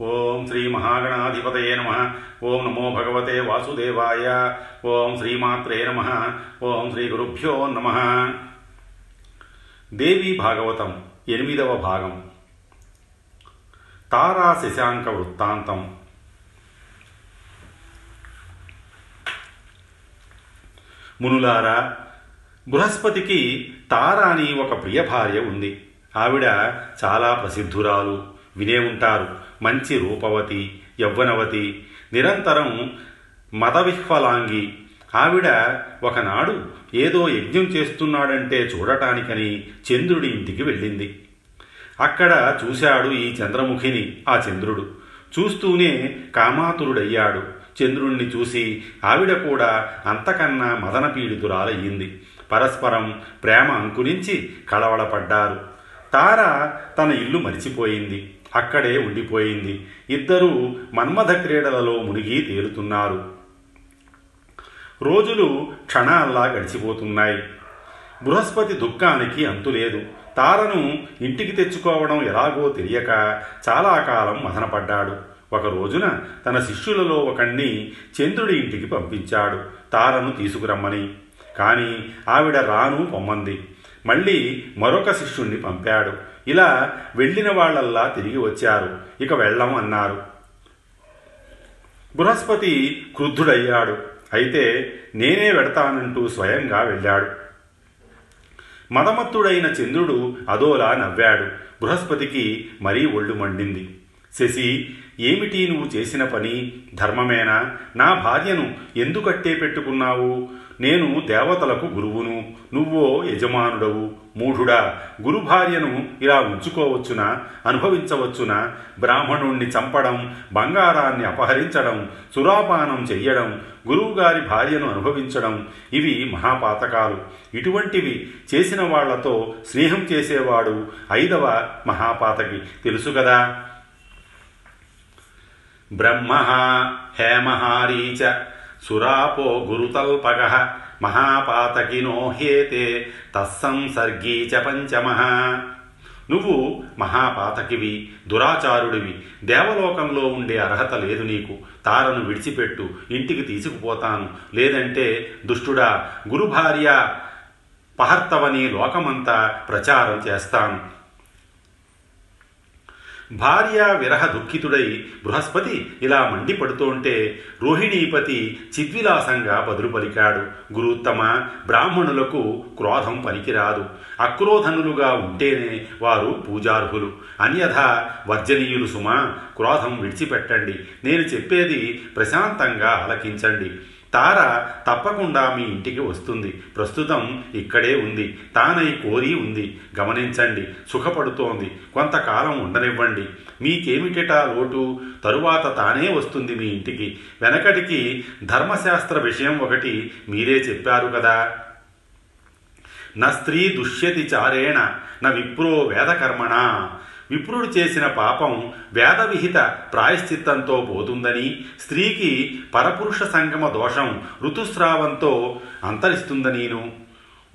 ఓం శ్రీ మహాగణాధిపతయ నమ. ఓం నమో భగవతే వాసుదేవాయ. ఓం శ్రీమాత్రే నమ. ఓం శ్రీ గురుభ్యో నమ. దేవీ భాగవతం ఎనిమిదవ భాగం. తారా శశాంక వృత్తాంతం. మునులారా బృహస్పతికి తారా అని ఒక ప్రియ భార్య ఉంది. ఆవిడ చాలా ప్రసిద్ధురాలు వినే ఉంటారు. మంచి రూపవతి యవ్వనవతి నిరంతరం మదవిహ్వలాంగి. ఆవిడ ఒకనాడు ఏదో యజ్ఞం చేస్తున్నాడంటే చూడటానికని చంద్రుడి ఇంటికి వెళ్ళింది. అక్కడ చూశాడు ఈ చంద్రముఖిని ఆ చంద్రుడు. చూస్తూనే కామాతురుడయ్యాడు. చంద్రుణ్ణి చూసి ఆవిడ కూడా అంతకన్నా మదన పీడితురాలయ్యింది పరస్పరం ప్రేమ అంకురించి కలవడపడ్డారు తార తన ఇల్లు మరిచిపోయింది. అక్కడే ఉండిపోయింది. ఇద్దరూ మన్మథ క్రీడలలో మునిగి తేలుతున్నారు. రోజులు క్షణాల్లా గడిచిపోతున్నాయి. బృహస్పతి దుఃఖానికి అంతులేదు తారను ఇంటికి తెచ్చుకోవడం ఎలాగో తెలియక చాలా కాలం మదనపడ్డాడు. ఒక రోజున తన శిష్యులలో ఒకణ్ణి చంద్రుడి ఇంటికి పంపించాడు. తారను తీసుకురమ్మని. కానీ ఆవిడ రాను పొమ్మంది. మళ్ళీ మరొక శిష్యుణ్ణి పంపాడు. ఇలా వెళ్ళిన వాళ్ళల్లా తిరిగి వచ్చారు. ఇక వెళ్ళం అన్నారు. బృహస్పతి క్రుద్ధుడయ్యాడు. అయితే నేనే వెడతానంటూ స్వయంగా వెళ్ళాడు. మదమత్తుడైన చంద్రుడు అదోలా నవ్వాడు. బృహస్పతికి మరీ ఒళ్ళు మండింది. శశి ఏమిటి నువ్వు చేసిన పని? ధర్మమేనా? నా భార్యను ఎందుకట్టే పెట్టుకున్నావు? నేను దేవతలకు గురువును నువ్వో యజమానుడవు మూఢుడా. గురు భార్యను ఇలా ఉంచుకోవచ్చునా అనుభవించవచ్చునా? బ్రాహ్మణుణ్ణి చంపడం బంగారాన్ని అపహరించడం సురాపానం చెయ్యడం గురువుగారి భార్యను అనుభవించడం ఇవి మహాపాతకాలు. ఇటువంటివి చేసిన వాళ్ళతో స్నేహం చేసేవాడు ఐదవ మహాపాతకి. తెలుసు కదా? బ్రహ్మ హేమహారీ చ సురాపో గురుతల్పగ మహాపాతకినో హేతే తస్సంసర్గీ చ పంచమ. నువ్వు మహాపాతకివి దురాచారుడివి దేవలోకంలో ఉండే అర్హత లేదు నీకు. తారను విడిచిపెట్టు ఇంటికి తీసుకుపోతాను. లేదంటే దుష్టుడా గురుభార్య పహర్తవని లోకమంతా ప్రచారం చేస్తాను. భార్య విరహ దుఃఖితుడై బృహస్పతి ఇలా మండిపడుతోంటే రోహిణీపతి చిద్విలాసంగా బదులు పలికాడు గురుత్తమ బ్రాహ్మణులకు క్రోధం పనికిరాదు. అక్రోధనులుగా ఉంటేనే వారు పూజార్హులు. అన్యథ వర్జనీయులు సుమా క్రోధం విడిచిపెట్టండి. నేను చెప్పేది ప్రశాంతంగా ఆలకించండి. తార తప్పకుండా మీ ఇంటికి వస్తుంది. ప్రస్తుతం ఇక్కడే ఉంది. తానై కోరి ఉంది. గమనించండి. సుఖపడుతోంది. కొంతకాలం ఉండనివ్వండి. మీకేమిటా లోటు? తరువాత తానే వస్తుంది మీ ఇంటికి. వెనకటికి ధర్మశాస్త్ర విషయం ఒకటి మీరే చెప్పారు కదా. నా స్త్రీ దుష్యతి చారేణ నా విప్రో వేదకర్మణ. విప్రుడు చేసిన పాపం వేదవిహిత ప్రాయశ్చిత్తంతో పోతుందని స్త్రీకి పరపురుష సంగమ దోషం ఋతుస్రావంతో అంతరిస్తుందనీను.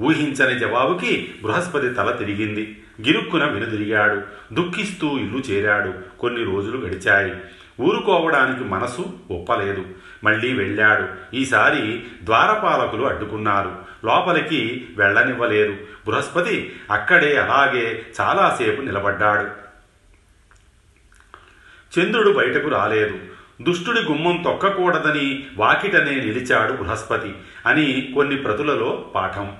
ఊహించని జవాబుకి బృహస్పతి తల తిరిగింది. గిరుక్కున వెనుదిరిగాడు. దుఃఖిస్తూ ఇల్లు చేరాడు. కొన్ని రోజులు గడిచాయి. ఊరుకోవడానికి మనసు ఒప్పలేదు. మళ్ళీ వెళ్ళాడు. ఈసారి ద్వారపాలకులు అడ్డుకున్నారు. లోపలికి వెళ్ళనివ్వలేదు. బృహస్పతి అక్కడే అలాగే చాలాసేపు నిలబడ్డాడు. చంద్రుడు బయటకు రాలేదు. దుష్టుడి గుమ్మం తొక్కకూడదని వాకిటనే నిలిచాడు బృహస్పతి అని కొన్ని ప్రతులలో పాఠం.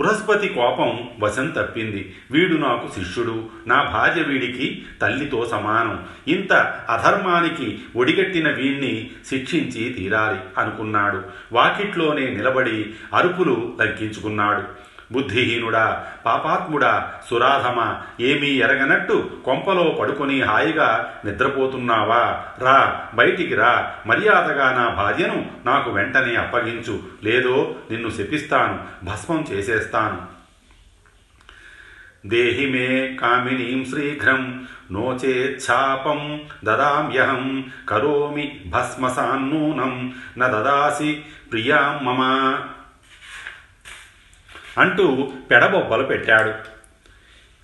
బృహస్పతి కోపం వశం తప్పింది. వీడు నాకు శిష్యుడు. నా భార్య వీడికి తల్లితో సమానం. ఇంత అధర్మానికి ఒడిగట్టిన వీణ్ణి శిక్షించి తీరాలి అనుకున్నాడు. వాకిట్లోనే నిలబడి అరుపులు తగ్గించుకున్నాడు. బుద్ధిహీనుడా పాపాత్ముడా సురాధమ ఏమీ ఎరగనట్టు కొంపలో పడుకొని హాయిగా నిద్రపోతున్నావా? రా బయటికి రా. మర్యాదగా నా భార్యను నాకు వెంటనే అప్పగించు. లేదో నిన్ను శపిస్తాను భస్మం చేసేస్తాను. దేహి మే కామినీం శీఘ్రం నోచేచ్ఛాపం దదామ్యహం కరోమి భస్మసాన్నూనం. న దదాసి ప్రియాం మమ. అంటూ పెడబొబ్బలు పెట్టాడు.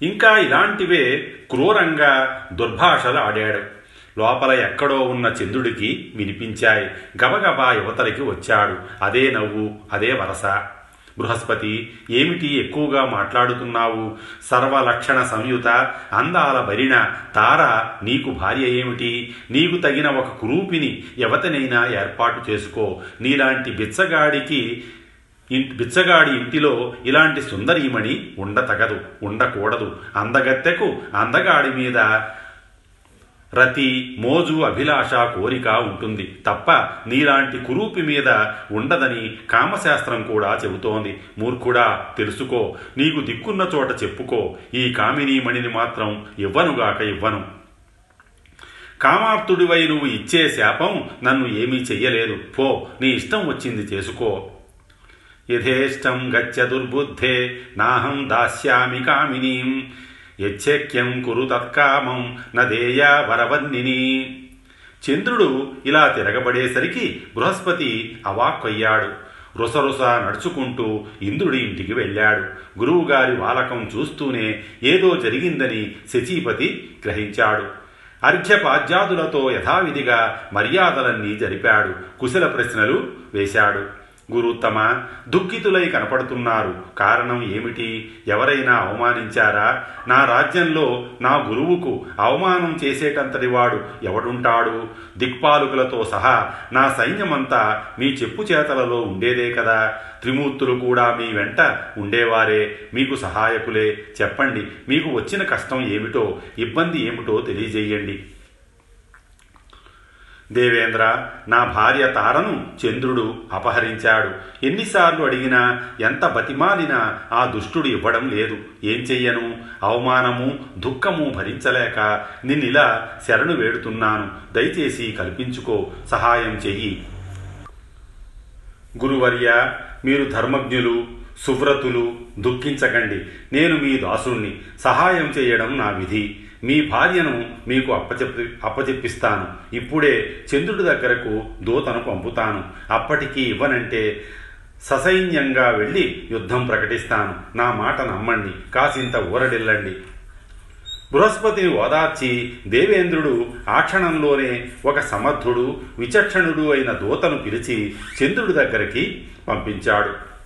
ఇంకా ఇలాంటివే క్రూరంగా దుర్భాషలు ఆడాడు. లోపల ఎక్కడో ఉన్న చంద్రుడికి వినిపించాయి. గబగబా యువతలకి వచ్చాడు. అదే నవ్వు అదే వరస. బృహస్పతి ఏమిటి ఎక్కువగా మాట్లాడుతున్నావు? సర్వలక్షణ సంయుత అందాల బరిన తార నీకు భార్య ఏమిటి? నీకు తగిన ఒక కురూపిని ఎవతనైనా ఏర్పాటు చేసుకో. నీలాంటి బిచ్చగాడికి బిచ్చగాడి ఇంటిలో ఇలాంటి సుందరీమణి ఉండతగదు ఉండకూడదు. అందగత్తెకు అందగాడి మీద రతి మోజు అభిలాష కోరిక ఉంటుంది. తప్ప నీలాంటి కురూపి మీద ఉండదని కామశాస్త్రం కూడా చెబుతోంది. మూర్ఖుడా తెలుసుకో. నీకు దిక్కున్న చోట చెప్పుకో. ఈ కామినీ మణిని మాత్రం ఇవ్వనుగాక ఇవ్వను. కామాప్తుడివై నువ్వు ఇచ్చే శాపం నన్ను ఏమీ చెయ్యలేదు. పో నీ ఇష్టం వచ్చింది చేసుకో. యథేష్టం గచ్చ దుర్బుద్ధే నాహం దాస్యామి కామినీం యచ్ఛక్యం కురు తత్కామం నదేయా వరవన్నిని. చంద్రుడు ఇలా తిరగబడేసరికి బృహస్పతి అవాక్కయ్యాడు. రుసరుస నడుచుకుంటూ ఇంద్రుడి ఇంటికి వెళ్ళాడు. గురువుగారి వాలకం చూస్తూనే ఏదో జరిగిందని శచీపతి గ్రహించాడు. అర్ఘ్యపాద్యాదులతో యథావిధిగా మర్యాదలన్నీ జరిపాడు. కుశల ప్రశ్నలు వేశాడు. గురుత్తమ దుఃఖితులై కనపడుతున్నారు. కారణం ఏమిటి? ఎవరైనా అవమానించారా? నా రాజ్యంలో నా గురువుకు అవమానం చేసేటంతటి వాడు ఎవడుంటాడు? దిక్పాలుకులతో సహా నా సైన్యమంతా మీ చెప్పు చేతలలో ఉండేదే కదా. త్రిమూర్తులు కూడా మీ వెంట ఉండేవారే. మీకు సహాయకులే. చెప్పండి మీకు వచ్చిన కష్టం ఏమిటో ఇబ్బంది ఏమిటో తెలియజేయండి. దేవేంద్ర నా భార్య తారను చంద్రుడు అపహరించాడు. ఎన్నిసార్లు అడిగినా ఎంత బతిమాలినా ఆ దుష్టుడు ఇవ్వడం లేదు. ఏం చెయ్యను? అవమానము దుఃఖము భరించలేక నిన్నిలా శరణు వేడుతున్నాను. దయచేసి కల్పించుకో. సహాయం చెయ్యి. గురువర్య మీరు ధర్మజ్ఞులు సువ్రతులు దుఃఖించకండి. నేను మీ దాసుణ్ణి. సహాయం చేయడం నా విధి. మీ భార్యను మీకు అప్పచెప్పి అప్పచెప్పిస్తాను. ఇప్పుడే చంద్రుడి దగ్గరకు దూతను పంపుతాను. అప్పటికి ఇవ్వనంటే ససైన్యంగా వెళ్ళి యుద్ధం ప్రకటిస్తాను. నా మాట నమ్మండి. కాసింత ఊరడిల్లండి. బృహస్పతిని ఓదార్చి దేవేంద్రుడు ఆ క్షణంలోనే ఒక సమర్థుడు విచక్షణుడు అయిన దూతను పిలిచి చంద్రుడి దగ్గరికి పంపించాడు.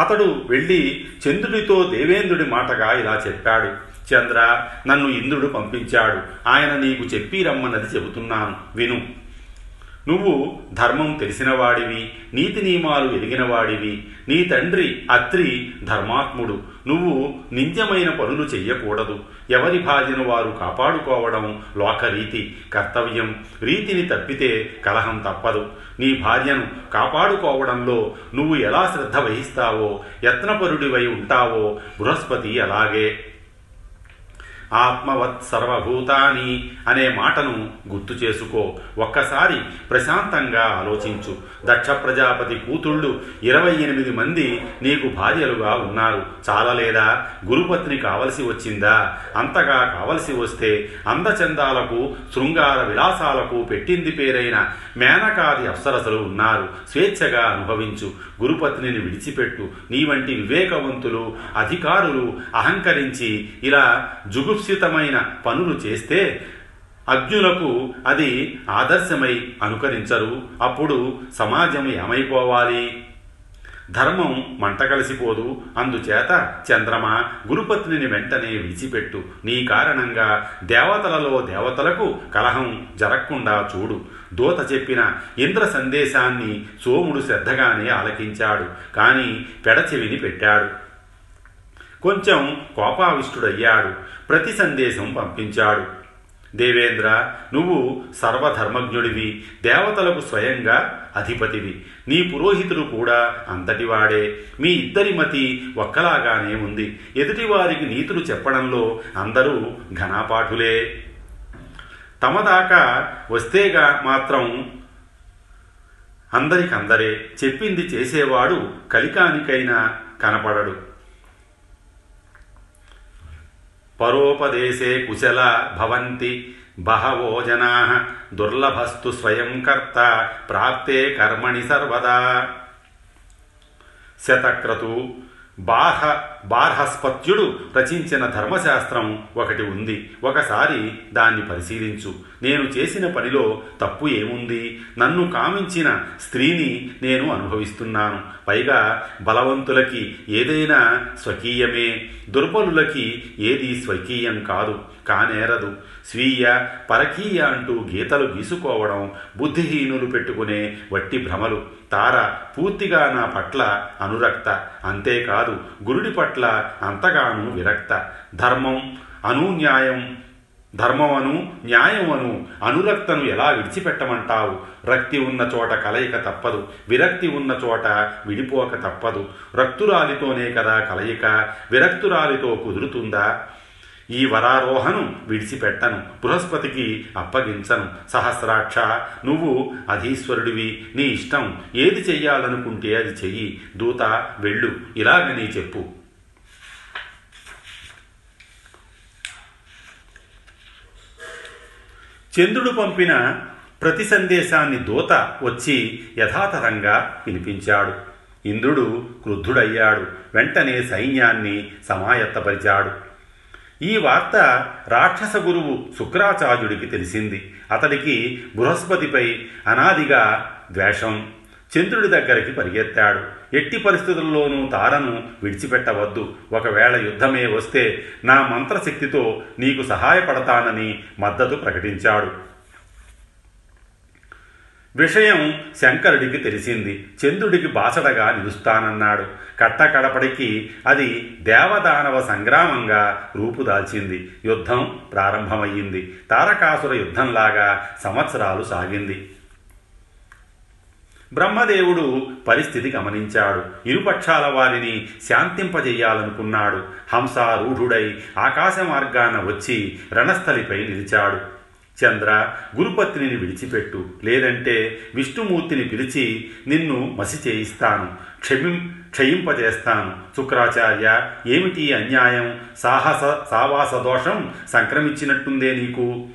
అతడు వెళ్ళి చంద్రుడితో దేవేంద్రుడి మాటగా ఇలా చెప్పాడు. చంద్ర నన్ను ఇంద్రుడు పంపించాడు. ఆయన నీకు చెప్పి రమ్మన్నది చెబుతున్నాను. విను. నువ్వు ధర్మం తెలిసినవాడివి నీతి నియమాలు ఎరిగినవాడివి. నీ తండ్రి అత్రి ధర్మాత్ముడు. నువ్వు నింద్యమైన పనులు చెయ్యకూడదు. ఎవరి భార్యను వారు కాపాడుకోవడం లోకరీతి కర్తవ్యం. రీతిని తప్పితే కలహం తప్పదు. నీ భార్యను కాపాడుకోవడంలో నువ్వు ఎలా శ్రద్ధ వహిస్తావో యత్నపరుడివై ఉంటావో బృహస్పతి అలాగే. ఆత్మవత్ సర్వభూతాని అనే మాటను గుర్తు చేసుకో. ఒక్కసారి ప్రశాంతంగా ఆలోచించు. దక్ష ప్రజాపతి కూతుళ్ళు ఇరవై ఎనిమిది మంది నీకు భార్యలుగా ఉన్నారు. చాలలేదా? గురుపత్ని కావలసి వచ్చిందా? అంతగా కావలసి వస్తే అందచందాలకు శృంగార విలాసాలకు పెట్టింది పేరైన మేనకాది అప్సరసలు ఉన్నారు. స్వేచ్ఛగా అనుభవించు. గురుపత్నిని విడిచిపెట్టు. నీ వంటి వివేకవంతులు అధికారులు అహంకరించి ఇలా జుగుప్సితమైన పనులు చేస్తే అజ్ఞులకు అది ఆదర్శమై అనుకరించరు. అప్పుడు సమాజం ఏమైపోవాలి? ధర్మం మంట కలిసిపోదు. అందుచేత చంద్రమ గురుపత్నిని వెంటనే విడిచిపెట్టు. నీ కారణంగా దేవతలలో దేవతలకు కలహం జరగకుండా చూడు. దూత చెప్పిన ఇంద్ర సందేశాన్ని సోముడు శ్రద్ధగానే ఆలకించాడు. కానీ పెడచెవిని పెట్టాడు. కొంచెం కోపావిష్టుడయ్యాడు. ప్రతి సందేశం పంపించాడు. దేవేంద్ర నువ్వు సర్వధర్మజ్ఞుడివి. దేవతలకు స్వయంగా అధిపతివి. నీ పురోహితుడు కూడా అంతటివాడే. మీ ఇద్దరి మతి ఒక్కలాగానే ఉంది. ఎదుటివారికి నీతులు చెప్పడంలో అందరూ ఘనాపాఠులే. తమ దాకా వస్తేగా మాత్రం అందరికందరే. చెప్పింది చేసేవాడు కలికానికైనా కనపడడు. परोपदेशे कुशला भवन्ति। बहवो जनाः दुर्लभस्तु स्वयं कर्ता प्राप्ते कर्मणि सर्वदा। शतक्रतु बाह బార్హస్పత్యుడు రచించిన ధర్మశాస్త్రం ఒకటి ఉంది. ఒకసారి దాన్ని పరిశీలించు. నేను చేసిన పనిలో తప్పు ఏముంది? నన్ను కామించిన స్త్రీని నేను అనుభవిస్తున్నాను. పైగా బలవంతులకి ఏదైనా స్వకీయమే. దుర్బలులకి ఏది స్వకీయం కాదు. కానేరదు. స్వీయ పరకీయ అంటూ గీతలు గీసుకోవడం బుద్ధిహీనులు పెట్టుకునే వట్టి భ్రమలు. తార పూర్తిగా నా పట్ల అనురక్త. అంతేకాదు గురుడి పట్ల అంతగాను విరక్త. ధర్మం అనున్యాయం ధర్మమను న్యాయమను అనురక్తను ఎలా విడిచిపెట్టమంటావు? రక్తి ఉన్న చోట కలయిక తప్పదు. విరక్తి ఉన్న చోట విడిపోక తప్పదు. రక్తురాలితోనే కదా కలయిక? విరక్తురాలితో కుదురుతుందా? ఈ వరారోహను విడిచిపెట్టను. బృహస్పతికి అప్పగించను. సహస్రాక్ష నువ్వు అధీశ్వరుడివి నీ ఇష్టం. ఏది చెయ్యాలనుకుంటే అది చెయ్యి. దూత వెళ్ళు. ఇలాగని చెప్పు. చంద్రుడు పంపిన ప్రతి సందేశాన్ని దూత వచ్చి యథాతథంగా వినిపించాడు. ఇంద్రుడు క్రుద్ధుడయ్యాడు. వెంటనే సైన్యాన్ని సమాయత్తపరిచాడు. ఈ వార్త రాక్షస గురువు శుక్రాచార్యుడికి తెలిసింది. అతడికి బృహస్పతిపై అనాదిగా ద్వేషం. చంద్రుడి దగ్గరికి పరిగెత్తాడు. ఎట్టి పరిస్థితుల్లోనూ తారను విడిచిపెట్టవద్దు. ఒకవేళ యుద్ధమే వస్తే నా మంత్రశక్తితో నీకు సహాయపడతానని మద్దతు ప్రకటించాడు. విషయం శంకరుడికి తెలిసింది. చంద్రుడికి బాసడగా నిలుస్తానన్నాడు. కట్టకడపడికి అది దేవదానవ సంగ్రామంగా రూపుదాల్చింది. యుద్ధం ప్రారంభమయ్యింది. తారకాసుర యుద్ధంలాగా సంవత్సరాలు సాగింది. బ్రహ్మదేవుడు పరిస్థితి గమనించాడు. ఇరుపక్షాల వారిని శాంతింపజేయాలనుకున్నాడు. హంసారూఢుడై ఆకాశ మార్గాన వచ్చి రణస్థలిపై నిలిచాడు. చంద్ర గురుపత్నిని విడిచిపెట్టు. లేదంటే విష్ణుమూర్తిని పిలిచి నిన్ను మసి చేయిస్తాను క్షమిం క్షయింపజేస్తాను. శుక్రాచార్య ఏమిటి అన్యాయం? సాహస సావాస దోషం సంక్రమించినట్టుందే నీకు?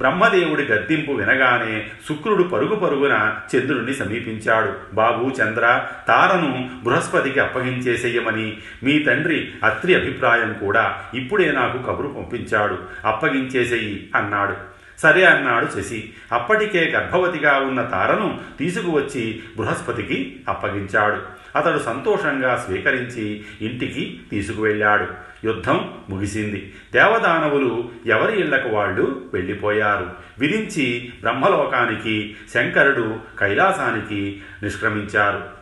బ్రహ్మదేవుడి గద్దింపు వినగానే శుక్రుడు పరుగు పరుగున చంద్రుడిని సమీపించాడు. బాబు చంద్ర తారను బృహస్పతికి అప్పగించేసేయమని. మీ తండ్రి అత్రి అభిప్రాయం కూడా ఇప్పుడే నాకు కబురు పంపించాడు. అప్పగించేసేయి అన్నాడు. సరే అన్నాడు శశి. అప్పటికే గర్భవతిగా ఉన్న తారను తీసుకువచ్చి బృహస్పతికి అప్పగించాడు. అతడు సంతోషంగా స్వీకరించి ఇంటికి తీసుకువెళ్ళాడు. యుద్ధం ముగిసింది. దేవదానవులు ఎవరి ఇళ్ళకు వాళ్ళు వెళ్ళిపోయారు? విధించి బ్రహ్మలోకానికి శంకరుడు కైలాసానికి నిష్క్రమించారు.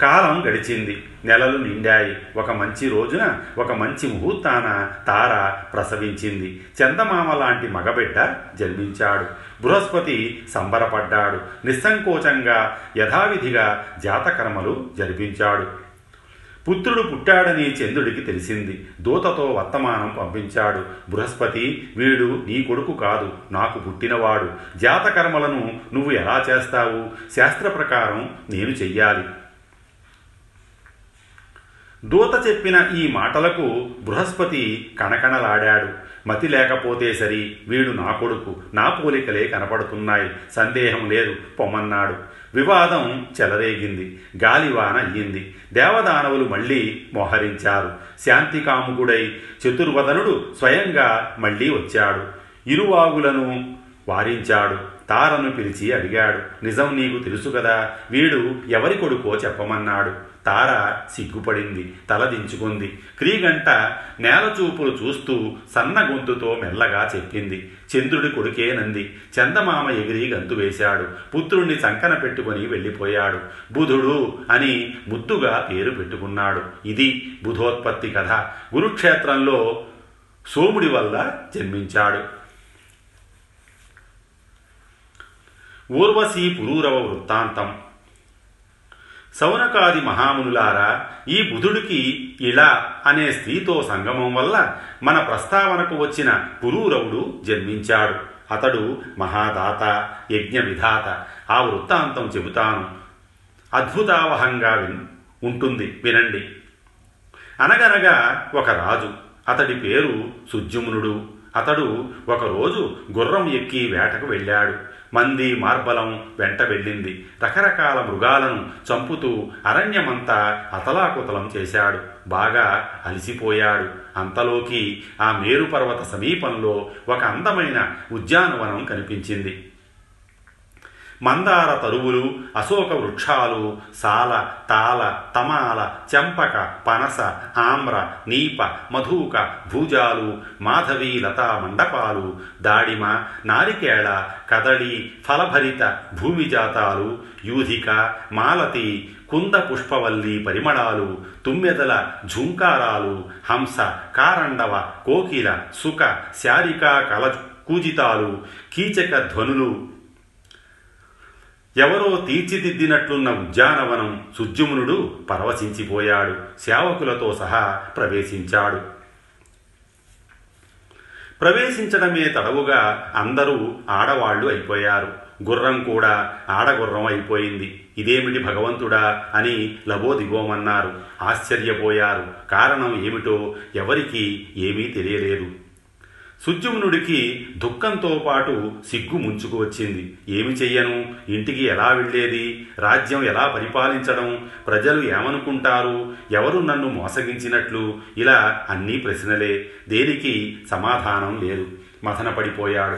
కాలం గడిచింది. నెలలు నిండాయి. ఒక మంచి రోజున ఒక మంచి ముహూర్తాన తార ప్రసవించింది. చందమామ లాంటి మగబిడ్డ జన్మించాడు. బృహస్పతి సంబరపడ్డాడు. నిస్సంకోచంగా యథావిధిగా జాతకర్మలు జరిపించాడు. పుత్రుడు పుట్టాడని చంద్రుడికి తెలిసింది. దూతతో వర్తమానం పంపించాడు. బృహస్పతి వీడు నీ కొడుకు కాదు నాకు పుట్టినవాడు. జాతకర్మలను నువ్వు ఎలా చేస్తావు? శాస్త్ర ప్రకారం నేను చెయ్యాలి. దూత చెప్పిన ఈ మాటలకు బృహస్పతి కణకణలాడాడు. మతి లేకపోతే సరి. వీడు నా కొడుకు. నా పోలికలే కనపడుతున్నాయి. సందేహం లేదు. పొమ్మన్నాడు. వివాదం చెలరేగింది. గాలివాన అయ్యింది. దేవదానవులు మళ్ళీ మోహరించారు. శాంతికాముకుడై చతుర్వదనుడు స్వయంగా మళ్ళీ వచ్చాడు. ఇరువాగులను వారించాడు. తారను పిలిచి అడిగాడు. నిజం నీకు తెలుసు కదా. వీడు ఎవరి కొడుకో చెప్పమన్నాడు. తార సిగ్గుపడింది తలదించుకుంది క్రీగంట నేలచూపులు చూస్తూ సన్న గొంతుతో మెల్లగా చెప్పింది. చంద్రుడి కొడుకేనంది. చందమామ ఎగిరి గంతు వేశాడు. పుత్రుణ్ణి చంకన పెట్టుకుని వెళ్ళిపోయాడు. బుధుడు అని ముద్దుగా పేరు పెట్టుకున్నాడు. ఇది బుధోత్పత్తి కథ. గురుక్షేత్రంలో సోముడి వల్ల జన్మించాడు. ఊర్వశీ పురూరవ వృత్తాంతం. సౌనకాది మహామునులారా ఈ బుధుడికి ఇలా అనే స్త్రీతో సంగమం వల్ల మన ప్రస్తావనకు వచ్చిన పురూరవుడు జన్మించాడు. అతడు మహాదాత యజ్ఞ విధాత ఆ వృత్తాంతం చెబుతాను. అద్భుతావహంగా విన్ ఉంటుంది. వినండి. అనగనగా ఒక రాజు. అతడి పేరు సుజ్జుమునుడు అతడు ఒకరోజు గుర్రం ఎక్కి వేటకు వెళ్ళాడు. మంది మార్బలం వెంట వెళ్ళింది. రకరకాల మృగాలను చంపుతూ అరణ్యమంతా అతలాకుతలం చేశాడు. బాగా అలసిపోయాడు. అంతలోకి ఆ మేరుపర్వత సమీపంలో ఒక అందమైన ఉద్యానవనం కనిపించింది. మందార తరువులు అశోక వృక్షాలు సాల తాల తమాల చెంపక పనస ఆమ్ర నీప మధుక భూజాలు మాధవీ లతా మండపాలు దాడిమ నారికేళ కదళి ఫలభరిత భూమిజాతాలు యూధిక మాలతి కుంద పుష్పవల్లి పరిమళాలు తుమ్మెదల ఝుంకారాలు హంస కారండవ కోకిల సుఖ శారికా కల కూజితాలు కీచక ధ్వనులు ఎవరో తీర్చిదిద్దినట్లున్న ఉద్యానవనం సుజ్జుమునుడు పరవశించిపోయాడు. సేవకులతో సహా ప్రవేశించాడు. ప్రవేశించడమే తడవుగా అందరూ ఆడవాళ్ళు అయిపోయారు. గుర్రం కూడా ఆడగుర్రం అయిపోయింది. ఇదేమిటి భగవంతుడా అని లబోదిగోమన్నారు ఆశ్చర్యపోయారు. కారణం ఏమిటో ఎవరికీ ఏమీ తెలియలేదు. సుద్యుమ్నుడికి దుఃఖంతో పాటు సిగ్గు ముంచుకు వచ్చింది. ఏమి చెయ్యను? ఇంటికి ఎలా వెళ్ళేది? రాజ్యం ఎలా పరిపాలించడం? ప్రజలు ఏమనుకుంటారు? ఎవరు నన్ను మోసగించినట్లు? ఇలా అన్నీ ప్రశ్నలే. దేనికి సమాధానం లేదు. మథనపడిపోయాడు.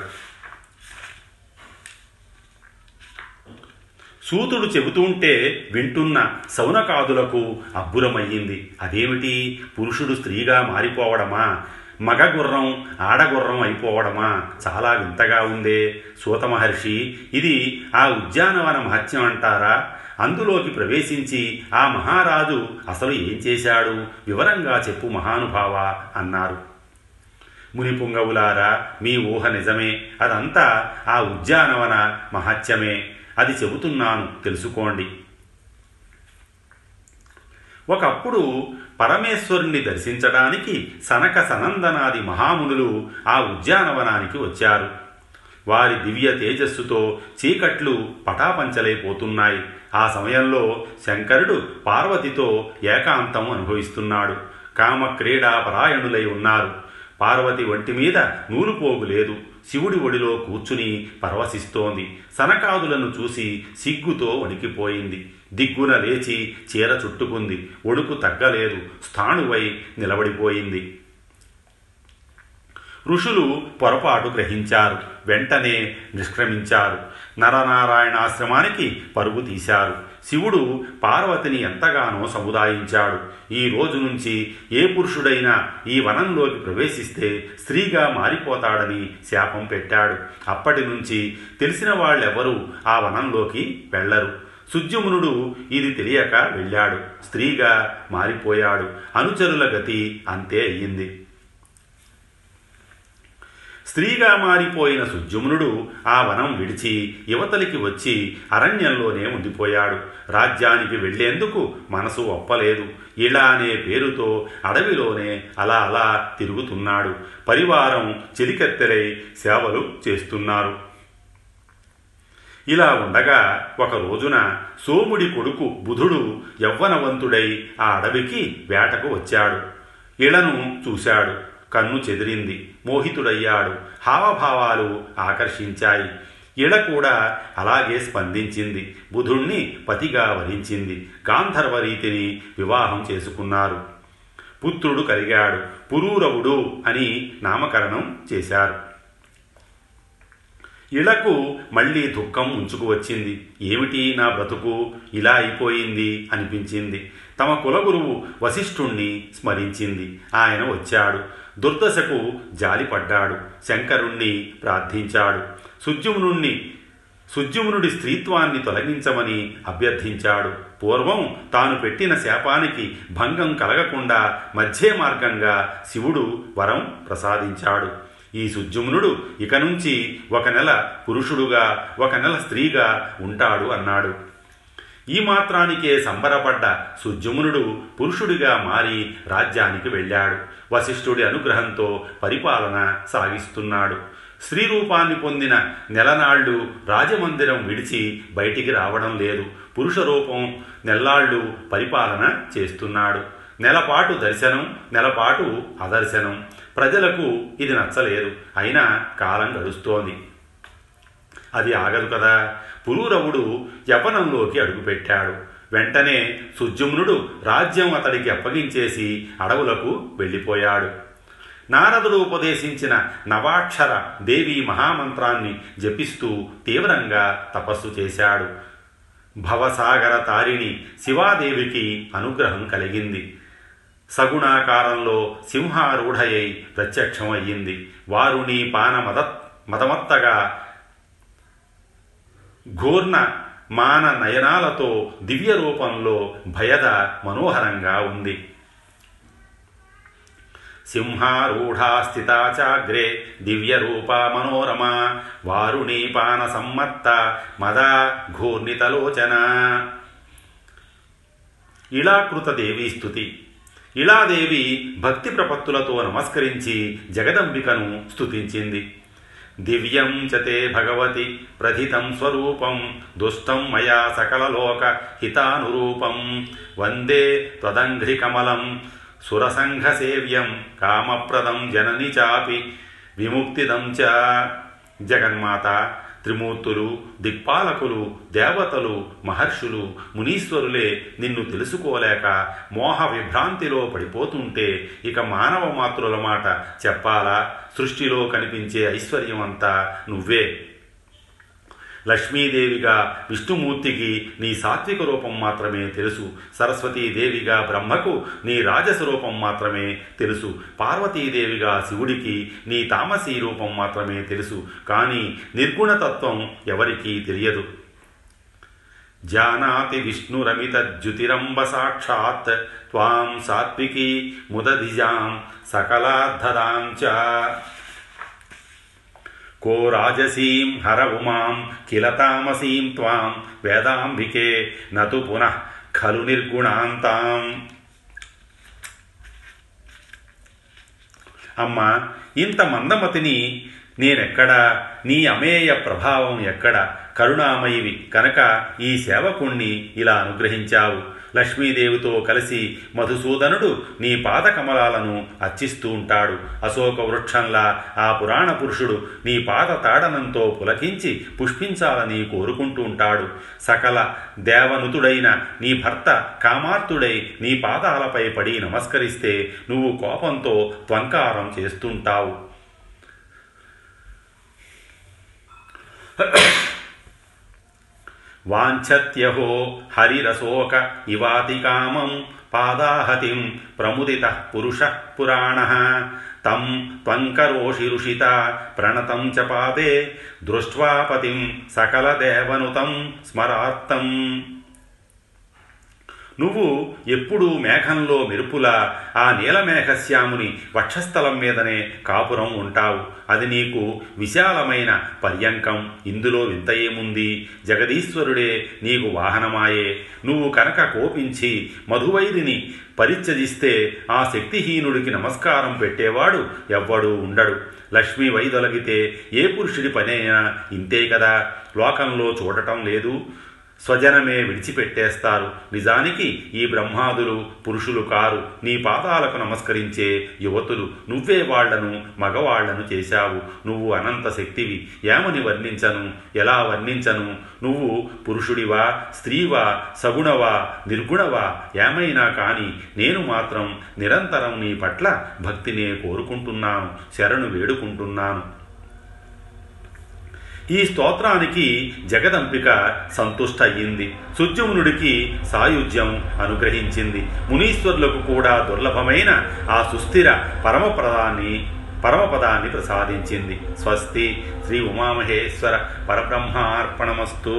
సూతుడు చెబుతుంటే వింటున్న సౌనకాదులకు అబ్బురమయ్యింది. అదేమిటి? పురుషుడు స్త్రీగా మారిపోవడమా? మగ గుర్రం ఆడగుర్రం అయిపోవడమా? చాలా వింతగా ఉందే. సూత మహర్షి ఇది ఆ ఉద్యానవన మహత్యం అంటారా? అందులోకి ప్రవేశించి ఆ మహారాజు అసలు ఏం చేశాడు? వివరంగా చెప్పు మహానుభావ అన్నారు. మునిపుంగవులారా మీ ఊహ నిజమే. అదంతా ఆ ఉద్యానవన మహత్యమే. అది చెబుతున్నాను తెలుసుకోండి. ఒకప్పుడు పరమేశ్వరుణ్ణి దర్శించడానికి సనక సనందనాది మహామునులు ఆ ఉద్యానవనానికి వచ్చారు. వారి దివ్య తేజస్సుతో చీకట్లు పటాపంచలైపోతున్నాయి ఆ సమయంలో శంకరుడు పార్వతితో ఏకాంతం అనుభవిస్తున్నాడు. కామ క్రీడాపరాయణులై ఉన్నారు. పార్వతి ఒంటి మీద నూలుపోగు లేదు. శివుడి ఒడిలో కూర్చుని పరవశిస్తోంది. సనకాదులను చూసి సిగ్గుతో వణికిపోయింది. దిగ్గున లేచి చీర చుట్టుకుంది. ఒడుకు తగ్గలేదు. స్థాణువై నిలబడిపోయింది. ఋషులు పొరపాటు గ్రహించారు. వెంటనే నిష్క్రమించారు. నరనారాయణాశ్రమానికి పరుగు తీశారు. శివుడు పార్వతిని ఎంతగానో సముదాయించాడు. ఈ రోజు నుంచి ఏ పురుషుడైనా ఈ వనంలోకి ప్రవేశిస్తే స్త్రీగా మారిపోతాడని శాపం పెట్టాడు. అప్పటి నుంచి తెలిసిన వాళ్ళెవరూ ఆ వనంలోకి వెళ్ళరు సుజ్యమునుడు ఇది తెలియక వెళ్ళాడు. స్త్రీగా మారిపోయాడు. అనుచరుల గతి అంతే అయ్యింది. స్త్రీగా మారిపోయిన సుజ్యుమ్నుడు ఆ వనం విడిచి యువతలికి వచ్చి అరణ్యంలోనే ఉండిపోయాడు. రాజ్యానికి వెళ్ళేందుకు మనసు ఒప్పలేదు. ఇలా అనే పేరుతో అడవిలోనే అలా అలా తిరుగుతున్నాడు. పరివారం చెలికెత్తెలై సేవలు చేస్తున్నారు. ఇలా ఉండగా ఒక రోజున సోముడి కొడుకు బుధుడు యవ్వనవంతుడై ఆ అడవికి వేటకు వచ్చాడు. ఇళ్ళను చూశాడు. కన్ను చెదిరింది. మోహితుడయ్యాడు. హావభావాలు ఆకర్షించాయి. ఇళ కూడా అలాగే స్పందించింది. బుధుణ్ణి పతిగా వరించింది గాంధర్వ రీతిని వివాహం చేసుకున్నారు. పుత్రుడు కలిగాడు. పురూరవుడు అని నామకరణం చేశారు. ఇళకు మళ్ళీ దుఃఖం ఉంచుకు వచ్చింది. ఏమిటి నా బ్రతుకు? ఇలా అయిపోయింది అనిపించింది. తమ కులగురువు వశిష్ఠుణ్ణి స్మరించింది. ఆయన వచ్చాడు. దుర్దశకు జాలిపడ్డాడు. శంకరుణ్ణి ప్రార్థించాడు. సుజ్యుమునుణ్ణి సుజ్యుమునుడి స్త్రీత్వాన్ని తొలగించమని అభ్యర్థించాడు. పూర్వం తాను పెట్టిన శాపానికి భంగం కలగకుండా మధ్య మార్గంగా శివుడు వరం ప్రసాదించాడు. ఈ సుజ్యుమ్నుడు ఇక నుంచి ఒక నెల పురుషుడుగా ఒక నెల స్త్రీగా ఉంటాడు అన్నాడు. ఈ మాత్రానికే సంబరపడ్డ సుజ్యుమ్నుడు పురుషుడిగా మారి రాజ్యానికి వెళ్ళాడు. వశిష్ఠుడి అనుగ్రహంతో పరిపాలన సాగిస్తున్నాడు. స్త్రీ రూపాన్ని పొందిన నెలనాళ్ళు రాజమందిరం విడిచి బయటికి రావడం లేదు. పురుష రూపం నెల్లాళ్ళు పరిపాలన చేస్తున్నాడు. నెలపాటు దర్శనం నెలపాటు అదర్శనం. ప్రజలకు ఇది నచ్చలేదు. అయినా కాలం గడుస్తోంది. అది ఆగదు కదా. పురూరవుడు యవనంలోకి అడుగుపెట్టాడు. వెంటనే సుజుమ్నుడు రాజ్యం అతడికి అప్పగించేసి అడవులకు వెళ్ళిపోయాడు. నారదుడు ఉపదేశించిన నవాక్షర దేవి మహామంత్రాన్ని జపిస్తూ తీవ్రంగా తపస్సు చేశాడు. భవసాగర తారిణి శివాదేవికి అనుగ్రహం కలిగింది. సగుణాకారంలో సింహారూఢయై ప్రత్యక్షమయ్యింది. వారుని పాన మద మదమత్తగా ఘోర్ణ మాన నయనాలతో దివ్య రూపంలో భయద మనోహరంగా ఉంది. సింహారూఢా స్థితా చాగ్రే దివ్యరూపా మనోరమా వారుణీ పాన సమ్మత్త మదా ఘూర్ణితలోచన ఇళాకృత దేవీ స్థుతి ఇళాదేవి భక్తి ప్రపత్తులతో నమస్కరించి జగదంబికను స్థుతించింది దివ్యం చ తే భగవతి ప్రథితం స్వరూపం దుష్టం మయా సకలలోక హితానురూపం. వందే త్వదంఘ్రికమలం సురసంఘసేవ్యం కామప్రదం జనని చాపి విముక్తిదం చ. జగన్మాత త్రిమూర్తులు దిక్పాలకులు దేవతలు మహర్షులు మునీశ్వరులే నిన్ను తెలుసుకోలేక మోహ విభ్రాంతిలో పడిపోతుంటే ఇక మానవ మాతృల మాట చెప్పాలా? సృష్టిలో కనిపించే ఐశ్వర్యమంతా నువ్వే. లక్ష్మీదేవిగా విష్ణుమూర్తికి నీ సాత్విక రూపం మాత్రమే తెలుసు. సరస్వతీదేవిగా బ్రహ్మకు నీ రాజస్వరూపం మాత్రమే తెలుసు. పార్వతీదేవిగా శివుడికి నీ తామసీ రూపం మాత్రమే తెలుసు. కానీ నిర్గుణతత్వం ఎవరికీ తెలియదు. జానాతి విష్ణురమితజ్యుతిరంబ సాక్షాత్ త్వాం సాత్వికీ ముదధిజాం చ. కో రాజసీం హర ఉమాం కిల తామసీం త్వాం వేదాంబికే నతు పునః ఖలు నిర్గుణాంతాం అమ్మ ఇంత మందమతిని నేనెక్కడా? నీ అమేయ ప్రభావం ఎక్కడ? కరుణామయివి కనుక ఈ సేవకుణ్ణి ఇలా అనుగ్రహించావు. లక్ష్మీదేవితో కలిసి మధుసూదనుడు నీ పాదకమలాలను అర్చిస్తూ ఉంటాడు. అశోక వృక్షంలా ఆ పురాణ పురుషుడు నీ పాద తాడనంతో పులకించి పుష్పించాలని కోరుకుంటూ ఉంటాడు. సకల దేవనుతుడైన నీ భర్త కామార్తుడై నీ పాదాలపై పడి నమస్కరిస్తే నువ్వు కోపంతో త్వంకారం చేస్తుంటావు. వాంఛత్యహో హరిరసోక ఇవాతికామం పాదాహతిం ప్రముదిత పురుష పురాణ. తం త్వంకరోషి ఋషిత ప్రణతం చ పాదే దృష్ట్వాపతిం సకలదేవనుతం స్మరార్థం. నువ్వు ఎప్పుడూ మేఘంలో మెరుపులా ఆ నీలమేఘశ్యాముని వక్షస్థలం మీదనే కాపురం ఉంటావు. అది నీకు విశాలమైన పర్యంకం. ఇందులో వింత ఏముంది? జగదీశ్వరుడే నీకు వాహనమాయే. నువ్వు కనుక కోపించి మధువైరిని పరిత్యజిస్తే ఆ శక్తిహీనుడికి నమస్కారం పెట్టేవాడు ఎవ్వడూ ఉండడు. లక్ష్మీ వైదొలగితే ఏ పురుషుడి పనైనా ఇంతే కదా. లోకంలో చూడటం లేదు. స్వజనమే విడిచిపెట్టేస్తారు. నిజానికి ఈ బ్రహ్మాదులు పురుషులు కారు. నీ పాదాలకు నమస్కరించే యువతులు. నువ్వే వాళ్ళను మగవాళ్ళను చేశావు. నువ్వు అనంత శక్తివి. ఏమని వర్ణించను? ఎలా వర్ణించను? నువ్వు పురుషుడివా? స్త్రీవా? సగుణవా? నిర్గుణవా? ఏమైనా కాని నేను మాత్రం నిరంతరం నీ పట్ల భక్తినే కోరుకుంటున్నాను. శరణు వేడుకుంటున్నాను. ఈ స్తోత్రానికి జగదంపిక సంతుష్ట అయ్యింది సుజ్యమునుడికి సాయుధ్యం అనుగ్రహించింది. మునీశ్వరులకు కూడా దుర్లభమైన ఆ సుస్థిర పరమప్రదాన్ని పరమపదాన్ని ప్రసాదించింది. స్వస్తి శ్రీ ఉమామహేశ్వర పరబ్రహ్మార్పణమస్తు.